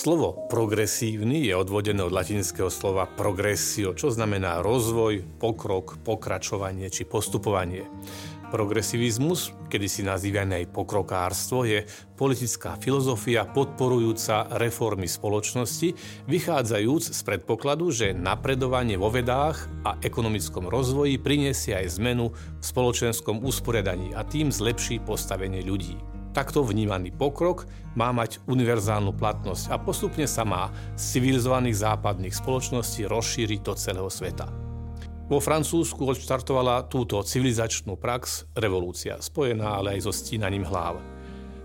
Slovo progresívny je odvodené od latinského slova progressio, čo znamená rozvoj, pokrok, pokračovanie či postupovanie. Progresivizmus, kedy si nazývané aj pokrokárstvo, je politická filozofia podporujúca reformy spoločnosti, vychádzajúc z predpokladu, že napredovanie vo vedách a ekonomickom rozvoji priniesie aj zmenu v spoločenskom usporiadaní a tým zlepší postavenie ľudí. Takto vnímaný pokrok má mať univerzálnu platnosť a postupne sa má z civilizovaných západných spoločností rozšíriť do celého sveta. Vo Francúzsku odštartovala túto civilizačnú prax revolúcia, spojená ale aj so stínaním hlav.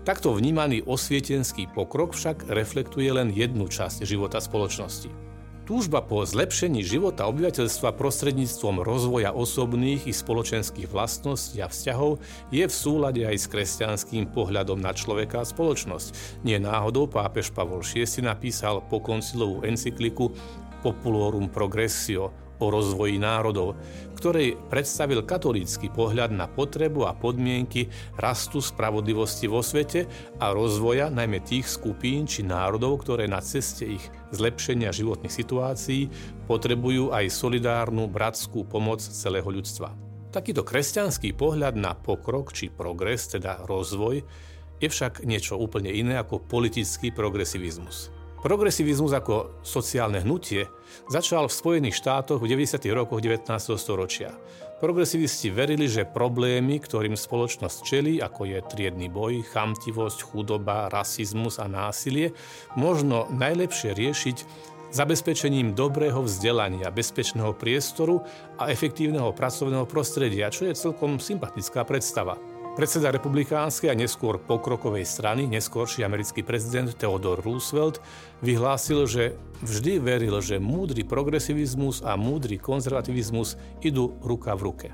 Takto vnímaný osvietenský pokrok však reflektuje len jednu časť života spoločnosti – Túžba po zlepšení života obyvateľstva prostredníctvom rozvoja osobných i spoločenských vlastností a vzťahov je v súlade aj s kresťanským pohľadom na človeka a spoločnosť. Nie náhodou pápež Pavol VI napísal po koncilovú encykliku Populorum Progressio o rozvoji národov, ktorej predstavil katolícky pohľad na potrebu a podmienky rastu spravodlivosti vo svete a rozvoja najmä tých skupín či národov, ktoré na ceste ich zlepšenia životných situácií potrebujú aj solidárnu bratskú pomoc celého ľudstva. Takýto kresťanský pohľad na pokrok či progres, teda rozvoj, je však niečo úplne iné ako politický progresivizmus. Progresivizmus ako sociálne hnutie začal v Spojených štátoch v 90. rokoch 19. storočia. Progresivisti verili, že problémy, ktorým spoločnosť čelí, ako je triedny boj, chamtivosť, chudoba, rasizmus a násilie, možno najlepšie riešiť zabezpečením dobrého vzdelania, bezpečného priestoru a efektívneho pracovného prostredia, čo je celkom sympatická predstava. Predseda republikánskej a neskôr pokrokovej strany, neskôrší americký prezident Theodore Roosevelt, vyhlásil, že vždy veril, že múdry progresivizmus a múdry konzervativizmus idú ruka v ruke.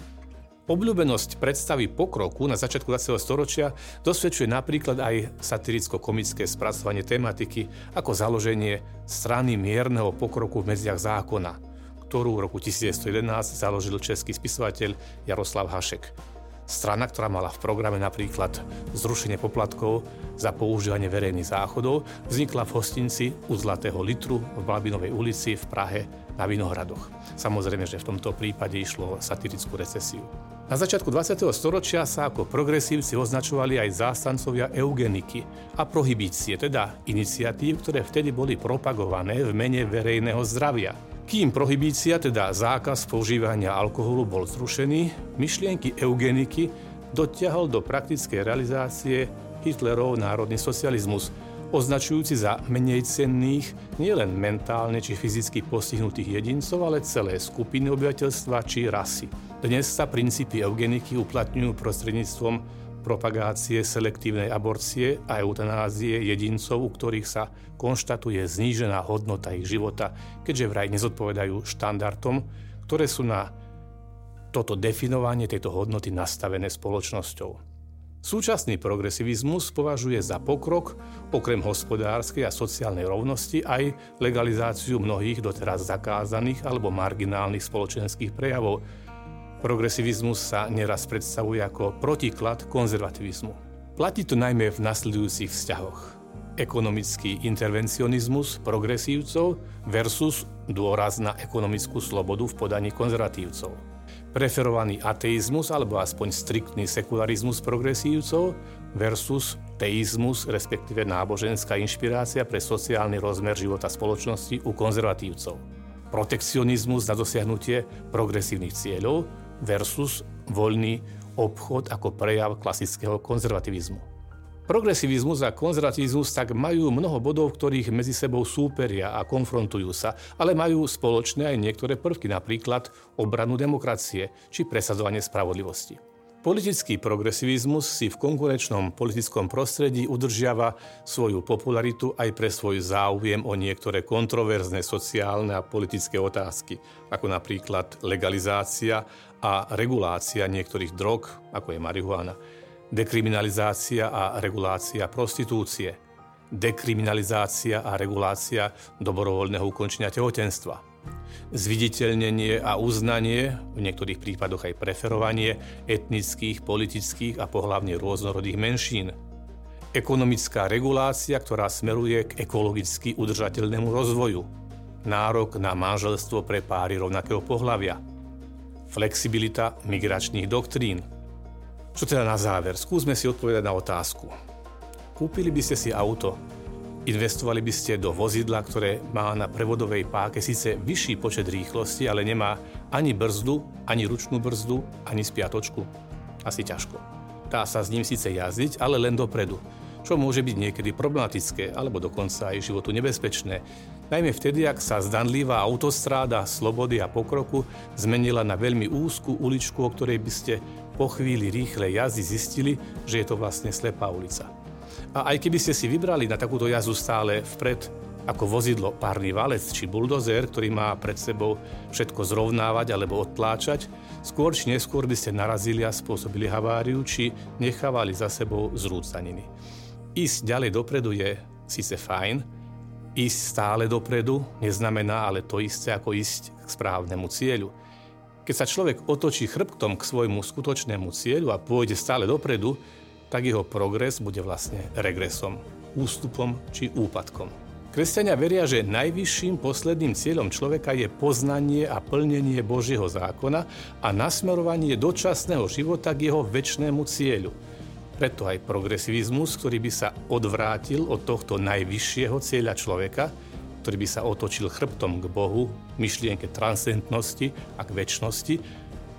Obľúbenosť predstavy pokroku na začiatku 20. storočia dosvedčuje napríklad aj satiricko-komické spracovanie tematiky ako založenie strany mierneho pokroku v medziach zákona, ktorú v roku 1911 založil český spisovateľ Jaroslav Hašek. Strana, ktorá mala v programe napríklad zrušenie poplatkov za používanie verejných záchodov, vznikla v hostinci u Zlatého litru v Blabinovej ulici v Prahe na Vinohradoch. Samozrejme, že v tomto prípade išlo o satirickú recesiu. Na začiatku 20. storočia sa ako progresívci označovali aj zástancovia eugeniky a prohibície, teda iniciatív, ktoré vtedy boli propagované v mene verejného zdravia. Kým prohibícia, teda zákaz používania alkoholu bol zrušený, myšlienky eugeniky dotiahol do praktickej realizácie Hitlerov národný socializmus, označujúci za menej cenných nielen mentálne či fyzicky postihnutých jedincov, ale celé skupiny obyvateľstva či rasy. Dnes sa princípy eugeniky uplatňujú prostredníctvom propagácie selektívnej aborcie a eutanázie jedincov, u ktorých sa konštatuje znížená hodnota ich života, keďže vraj nezodpovedajú štandardom, ktoré sú na toto definovanie tejto hodnoty nastavené spoločnosťou. Súčasný progresivizmus považuje za pokrok, okrem hospodárskej a sociálnej rovnosti, aj legalizáciu mnohých doteraz zakázaných alebo marginálnych spoločenských prejavov, Progresivizmus sa neraz predstavuje ako protiklad konzervativizmu. Platí to najmä v nasledujúcich vzťahoch. Ekonomický intervencionizmus progresívcov versus dôraz na ekonomickú slobodu v podaní konzervatívcov. Preferovaný ateizmus alebo aspoň striktný sekularizmus progresívcov versus teizmus, respektíve náboženská inšpirácia pre sociálny rozmer života spoločnosti u konzervatívcov. Protekcionizmus na dosiahnutie progresívnych cieľov versus voľný obchod ako prejav klasického konzervativizmu. Progresivizmus a konzervativizmus tak majú mnoho bodov, ktorých medzi sebou súperia a konfrontujú sa, ale majú spoločné aj niektoré prvky, napríklad obranu demokracie či presadzovanie spravodlivosti. Politický progresivizmus si v konkurenčnom politickom prostredí udržiava svoju popularitu aj pre svoj záujem o niektoré kontroverzné sociálne a politické otázky, ako napríklad legalizácia a regulácia niektorých drog, ako je marihuana, dekriminalizácia a regulácia prostitúcie, dekriminalizácia a regulácia dobrovoľného ukončenia tehotenstva, zviditeľnenie a uznanie, v niektorých prípadoch aj preferovanie etnických, politických a pohlavne rôznorodých menšín. Ekonomická regulácia, ktorá smeruje k ekologicky udržateľnému rozvoju. Nárok na manželstvo pre páry rovnakého pohlavia. Flexibilita migračných doktrín. Čo teda na záver? Skúsme si odpovedať na otázku. Kúpili by ste si auto, Investovali by ste do vozidla, ktoré má na prevodovej páke síce vyšší počet rýchlosti, ale nemá ani brzdu, ani ručnú brzdu, ani spiatočku. Asi ťažko. Dá sa s ním síce jazdiť, ale len dopredu, čo môže byť niekedy problematické alebo dokonca aj životu nebezpečné. Najmä vtedy, ak sa zdanlivá autostráda slobody a pokroku zmenila na veľmi úzkú uličku, o ktorej by ste po chvíli rýchlej jazdy zistili, že je to vlastne slepá ulica. A aj keby ste si vybrali na takúto jazdu stále vpred ako vozidlo párny valec či buldozer, ktorý má pred sebou všetko zrovnávať alebo odtláčať, skôr či neskôr by ste narazili a spôsobili haváriu či nechávali za sebou zrúcaniny. Ísť ďalej dopredu je síce fajn, ísť stále dopredu neznamená ale to isté ako ísť k správnemu cieľu. Keď sa človek otočí chrbtom k svojmu skutočnému cieľu a pôjde stále dopredu, tak jeho progres bude vlastne regresom, ústupom či úpadkom. Kresťania veria, že najvyšším posledným cieľom človeka je poznanie a plnenie Božieho zákona a nasmerovanie dočasného života k jeho väčšnému cieľu. Preto aj progresivizmus, ktorý by sa odvrátil od tohto najvyššieho cieľa človeka, ktorý by sa otočil chrbtom k Bohu, myšlienke transcendentnosti a k väčšnosti,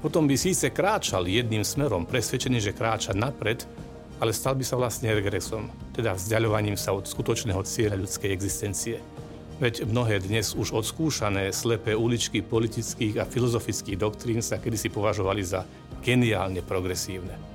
potom by síce kráčal jedným smerom, presvedčený, že kráča napred, ale stal by sa vlastne regresom, teda vzdialovaním sa od skutočného cieľa ľudskej existencie. Veď mnohé dnes už odskúšané slepé uličky politických a filozofických doktrín sa kedysi považovali za geniálne progresívne.